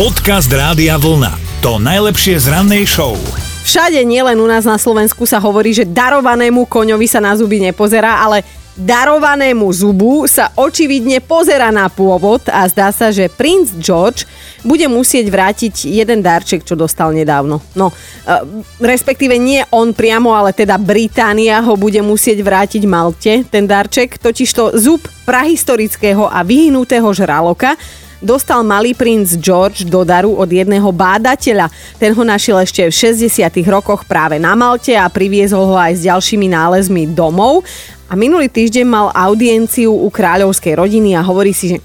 Podcast Rádia Vlna. To najlepšie z rannej show. Všade, nielen u nás na Slovensku sa hovorí, že darovanému koňovi sa na zuby nepozerá, ale darovanému zubu sa očividne pozera na pôvod a zdá sa, že princ George bude musieť vrátiť jeden darček, čo dostal nedávno. No, e, respektíve nie on priamo, ale teda Británia ho bude musieť vrátiť Malte, ten darček, totižto zub prahistorického a vyhnutého žraloka, dostal malý princ George do daru od jedného bádateľa. Ten ho našiel ešte v 60. rokoch práve na Malte a priviezol ho aj s ďalšími nálezmi domov. A minulý týždeň mal audienciu u kráľovskej rodiny a hovorí si, že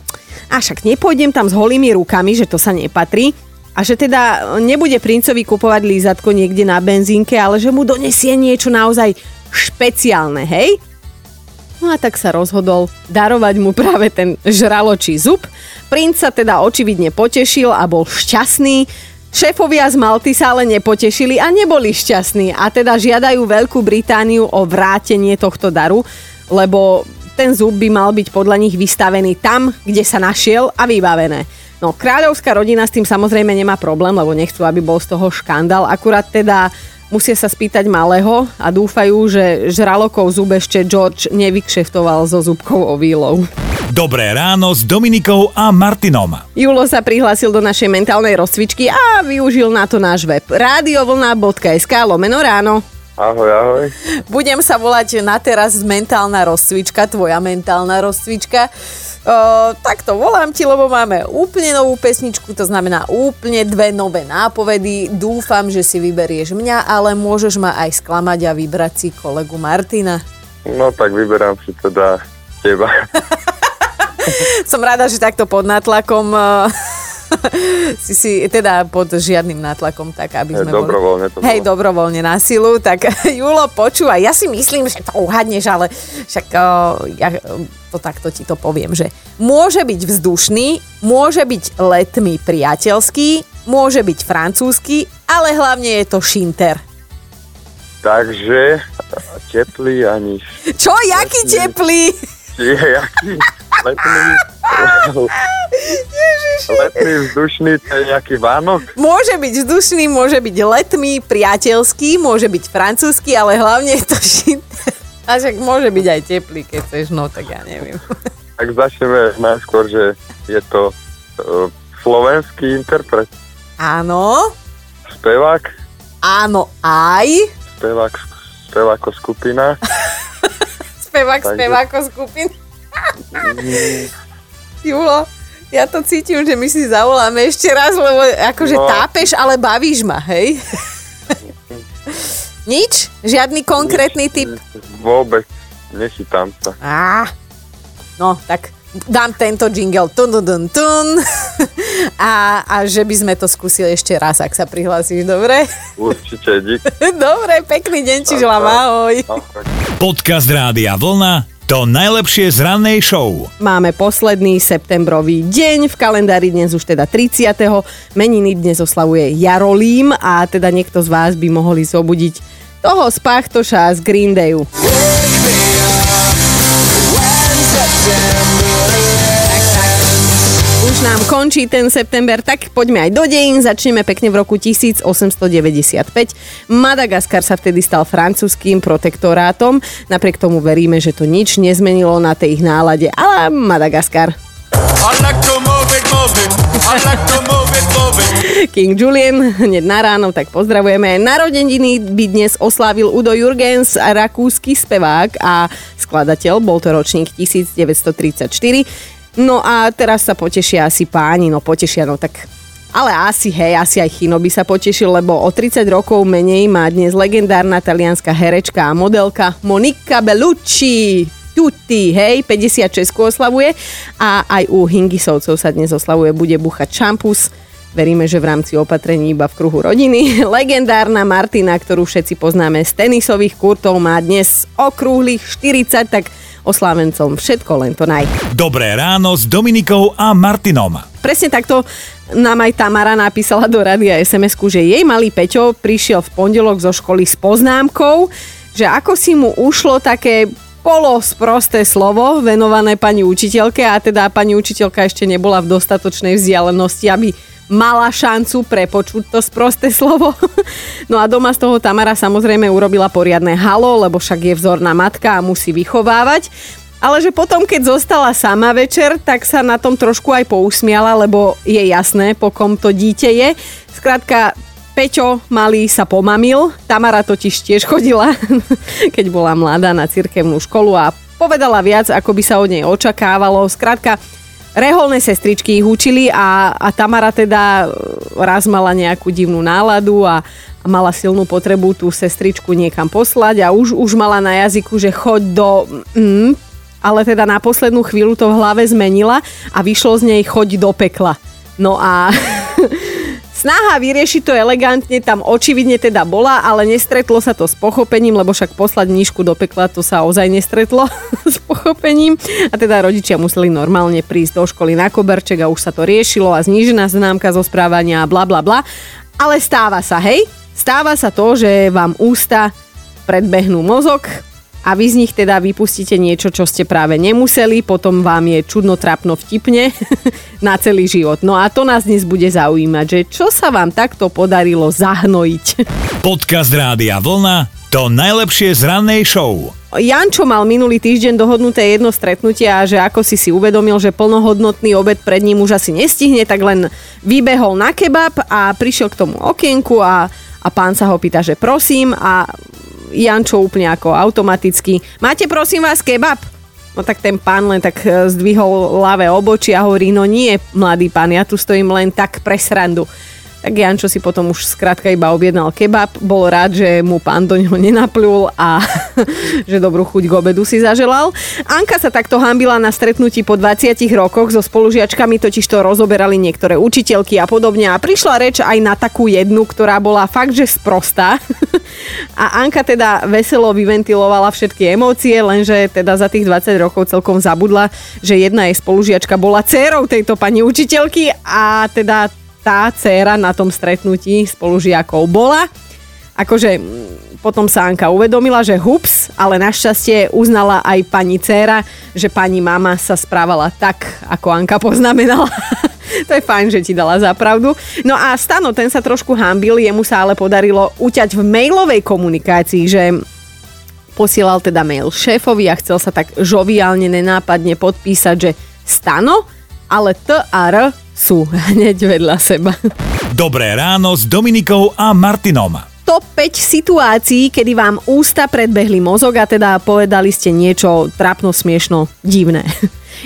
a však nepôjdem tam s holými rukami, že to sa nepatrí. A že teda nebude princovi kupovať lízatko niekde na benzínke, ale že mu donesie niečo naozaj špeciálne, hej? No a tak sa rozhodol darovať mu práve ten žraločí zub. Princ sa teda očividne potešil a bol šťastný. Šéfovia z Malty sa ale nepotešili a neboli šťastní a teda žiadajú Veľkú Britániu o vrátenie tohto daru, lebo ten zub by mal byť podľa nich vystavený tam, kde sa našiel a vybavené. No, kráľovská rodina s tým samozrejme nemá problém, lebo nechcú, aby bol z toho škandál. Akurát teda musia sa spýtať malého a dúfajú, že žralokov zub ešte George nevykšeftoval so zubkou ovílou. Dobré ráno s Dominikou a Martinom. Julo sa prihlásil do našej mentálnej rozcvičky a využil na to náš web radiovlna.sk lomeno ráno. Ahoj, ahoj. Budem sa volať na teraz mentálna rozcvička, tvoja mentálna rozcvička. Tak to volám ti, lebo máme úplne novú pesničku, to znamená úplne dve nové nápovedy. Dúfam, že si vyberieš mňa, ale môžeš ma aj sklamať a vybrať si kolegu Martina. No tak vyberám si teda teba. Som rada, že takto pod nátlakom si si teda pod žiadnym nátlakom, tak aby sme dobrovoľne to boli... Hej, dobrovoľne na silu, tak Julo, počúvaj, ja si myslím, že to uhadneš, ale však uh, ja to takto ti to poviem, že môže byť vzdušný, môže byť letmi priateľský, môže byť francúzsky, ale hlavne je to šinter. Takže teplý ani... Čo? Jaký teplý? Jaký? Letný... Letný, vzdušný, to je nejaký Vánok? Môže byť vzdušný, môže byť letný, priateľský, môže byť francúzsky, ale hlavne je to šinter. A však môže byť aj teplý, keď chceš, no tak ja neviem. Tak začneme najskôr, že je to uh, slovenský interpret. Áno. Spevák. Áno, aj. Spevák, speváko skupina. spevák, Takže... speváko skupina. Julo, ja to cítim, že my si zavoláme ešte raz, lebo akože no. tápeš, ale bavíš ma, hej? Nič? Žiadny konkrétny typ? Vôbec. Nechytám sa. Á, no, tak dám tento jingle tun, tun, tun, tun. A, a že by sme to skúsili ešte raz, ak sa prihlásíš, dobre? Určite, dík. dobre, pekný deň ti želám, ahoj. Podcast Rádia Vlna to najlepšie z rannej show. Máme posledný septembrový deň, v kalendári dnes už teda 30. Meniny dnes oslavuje Jarolím a teda niekto z vás by mohli zobudiť toho z Pachtoša z Green Dayu. Už nám končí ten september, tak poďme aj do dejín. Začneme pekne v roku 1895. Madagaskar sa vtedy stal francúzským protektorátom. Napriek tomu veríme, že to nič nezmenilo na tej ich nálade. Ale Madagaskar. King Julian, hneď na ráno, tak pozdravujeme. Narodeniny by dnes oslávil Udo Jurgens, rakúsky spevák a skladateľ, bol to ročník 1934. No a teraz sa potešia asi páni, no potešia, no tak ale asi, hej, asi aj Chino by sa potešil, lebo o 30 rokov menej má dnes legendárna talianská herečka a modelka Monika Bellucci. Tutti, hej, 56 oslavuje a aj u Hingisovcov sa dnes oslavuje, bude buchať čampus. Veríme, že v rámci opatrení iba v kruhu rodiny. Legendárna Martina, ktorú všetci poznáme z tenisových kurtov, má dnes okrúhlych 40, tak oslávencom všetko len to naj. Dobré ráno s Dominikou a Martinom. Presne takto nám aj Tamara napísala do radia sms že jej malý Peťo prišiel v pondelok zo školy s poznámkou, že ako si mu ušlo také polo sprosté slovo venované pani učiteľke a teda pani učiteľka ešte nebola v dostatočnej vzdialenosti, aby mala šancu prepočuť to sprosté slovo. No a doma z toho Tamara samozrejme urobila poriadne halo, lebo však je vzorná matka a musí vychovávať. Ale že potom, keď zostala sama večer, tak sa na tom trošku aj pousmiala, lebo je jasné, po kom to dieťa je. Skrátka, Peťo malý sa pomamil, Tamara totiž tiež chodila, keď bola mladá na cirkevnú školu a povedala viac, ako by sa od nej očakávalo. Skrátka, reholné sestričky ich učili a, a Tamara teda raz mala nejakú divnú náladu a, a mala silnú potrebu tú sestričku niekam poslať a už, už mala na jazyku, že choď do... Mm, ale teda na poslednú chvíľu to v hlave zmenila a vyšlo z nej choď do pekla. No a Snaha vyriešiť to elegantne tam očividne teda bola, ale nestretlo sa to s pochopením, lebo však poslať nížku do pekla to sa ozaj nestretlo s pochopením. A teda rodičia museli normálne prísť do školy na koberček a už sa to riešilo a znížená známka zo správania a bla bla bla. Ale stáva sa, hej? Stáva sa to, že vám ústa predbehnú mozog, a vy z nich teda vypustíte niečo, čo ste práve nemuseli, potom vám je čudno, trápno, vtipne na celý život. No a to nás dnes bude zaujímať, že čo sa vám takto podarilo zahnojiť. Podcast Rádia Vlna to najlepšie z rannej show. Jančo mal minulý týždeň dohodnuté jedno stretnutie a že ako si si uvedomil, že plnohodnotný obed pred ním už asi nestihne, tak len vybehol na kebab a prišiel k tomu okienku a, a pán sa ho pýta, že prosím a Jančo úplne ako automaticky. Máte prosím vás kebab? No tak ten pán len tak e, zdvihol ľavé oboči a hovorí, no nie, mladý pán, ja tu stojím len tak pre srandu tak Jančo si potom už skrátka iba objednal kebab, bol rád, že mu pán do neho nenaplul a že dobrú chuť k obedu si zaželal. Anka sa takto hambila na stretnutí po 20 rokoch so spolužiačkami, totiž to rozoberali niektoré učiteľky a podobne a prišla reč aj na takú jednu, ktorá bola fakt, že sprostá. A Anka teda veselo vyventilovala všetky emócie, lenže teda za tých 20 rokov celkom zabudla, že jedna jej spolužiačka bola dcerou tejto pani učiteľky a teda tá dcéra na tom stretnutí spolužiakov bola. Akože potom sa Anka uvedomila, že hups, ale našťastie uznala aj pani dcéra, že pani mama sa správala tak, ako Anka poznamenala. to je fajn, že ti dala za pravdu. No a Stano, ten sa trošku hambil, jemu sa ale podarilo uťať v mailovej komunikácii, že posielal teda mail šéfovi a chcel sa tak žoviálne nenápadne podpísať, že Stano, ale T sú hneď vedľa seba. Dobré ráno s Dominikou a Martinom. Top 5 situácií, kedy vám ústa predbehli mozog a teda povedali ste niečo trápno, smiešno, divné.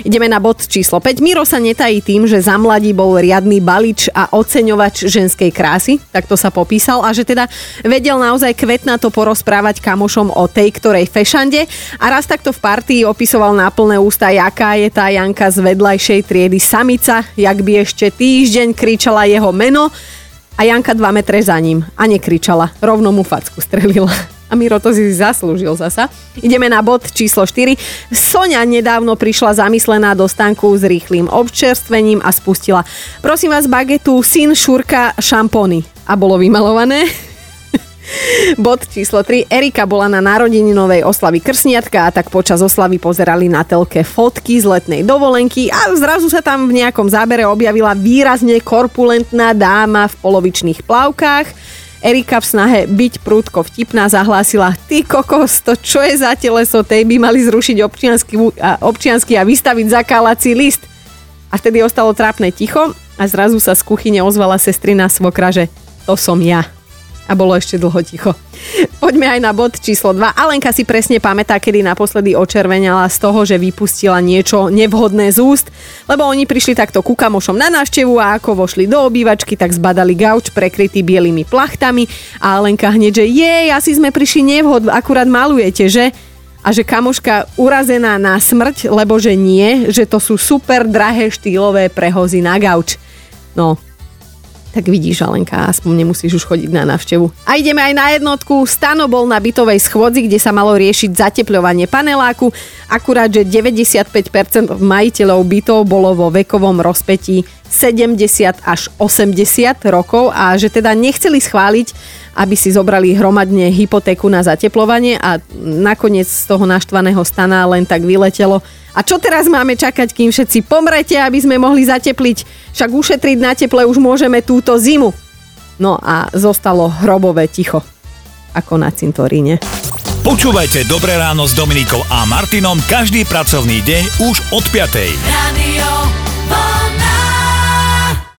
Ideme na bod číslo 5. Miro sa netají tým, že za mladí bol riadny balič a oceňovač ženskej krásy, tak to sa popísal, a že teda vedel naozaj kvetná to porozprávať kamošom o tej ktorej fešande? A raz takto v partii opisoval na plné ústa, jaká je tá Janka z vedľajšej triedy samica, jak by ešte týždeň kričala jeho meno. A Janka 2 metre za ním a nekričala, rovno mu facku strelila. A Miro to si zaslúžil zasa. Ideme na bod číslo 4. Sonia nedávno prišla zamyslená do stanku s rýchlým občerstvením a spustila prosím vás bagetu syn Šurka šampóny. A bolo vymalované. Bod číslo 3. Erika bola na narodeninovej oslavy krsniatka a tak počas oslavy pozerali na telke fotky z letnej dovolenky a zrazu sa tam v nejakom zábere objavila výrazne korpulentná dáma v polovičných plavkách Erika v snahe byť prúdko vtipná zahlásila, ty kokos, to čo je za teleso, tej by mali zrušiť občiansky, a, občiansky a vystaviť zakálací list. A vtedy ostalo trápne ticho a zrazu sa z kuchyne ozvala sestrina svokra, že to som ja a bolo ešte dlho ticho. Poďme aj na bod číslo 2. Alenka si presne pamätá, kedy naposledy očervenala z toho, že vypustila niečo nevhodné z úst, lebo oni prišli takto ku kamošom na návštevu a ako vošli do obývačky, tak zbadali gauč prekrytý bielými plachtami a Alenka hneď, že jej, asi sme prišli nevhod, akurát malujete, že? a že kamoška urazená na smrť, lebo že nie, že to sú super drahé štýlové prehozy na gauč. No, tak vidíš, Alenka, aspoň nemusíš už chodiť na návštevu. A ideme aj na jednotku. Stano bol na bytovej schôdzi, kde sa malo riešiť zatepľovanie paneláku. Akurát, že 95% majiteľov bytov bolo vo vekovom rozpetí 70 až 80 rokov a že teda nechceli schváliť, aby si zobrali hromadne hypotéku na zateplovanie a nakoniec z toho naštvaného stana len tak vyletelo a čo teraz máme čakať, kým všetci pomrete, aby sme mohli zatepliť? Však ušetriť na teple už môžeme túto zimu. No a zostalo hrobové ticho, ako na cintoríne. Počúvajte Dobré ráno s Dominikou a Martinom každý pracovný deň už od 5. Radio.